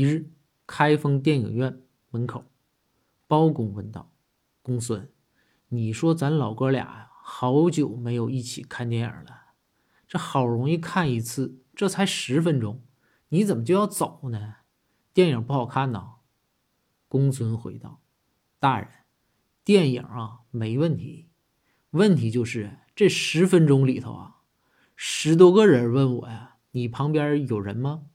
一日，开封电影院门口，包公问道，公孙，你说咱老哥俩呀，好久没有一起看电影了，这好容易看一次，这才十分钟。你怎么就要走呢？电影不好看呐。公孙回道，大人，电影啊，没问题。问题就是这十分钟里头啊，十多个人问我呀，你旁边有人吗？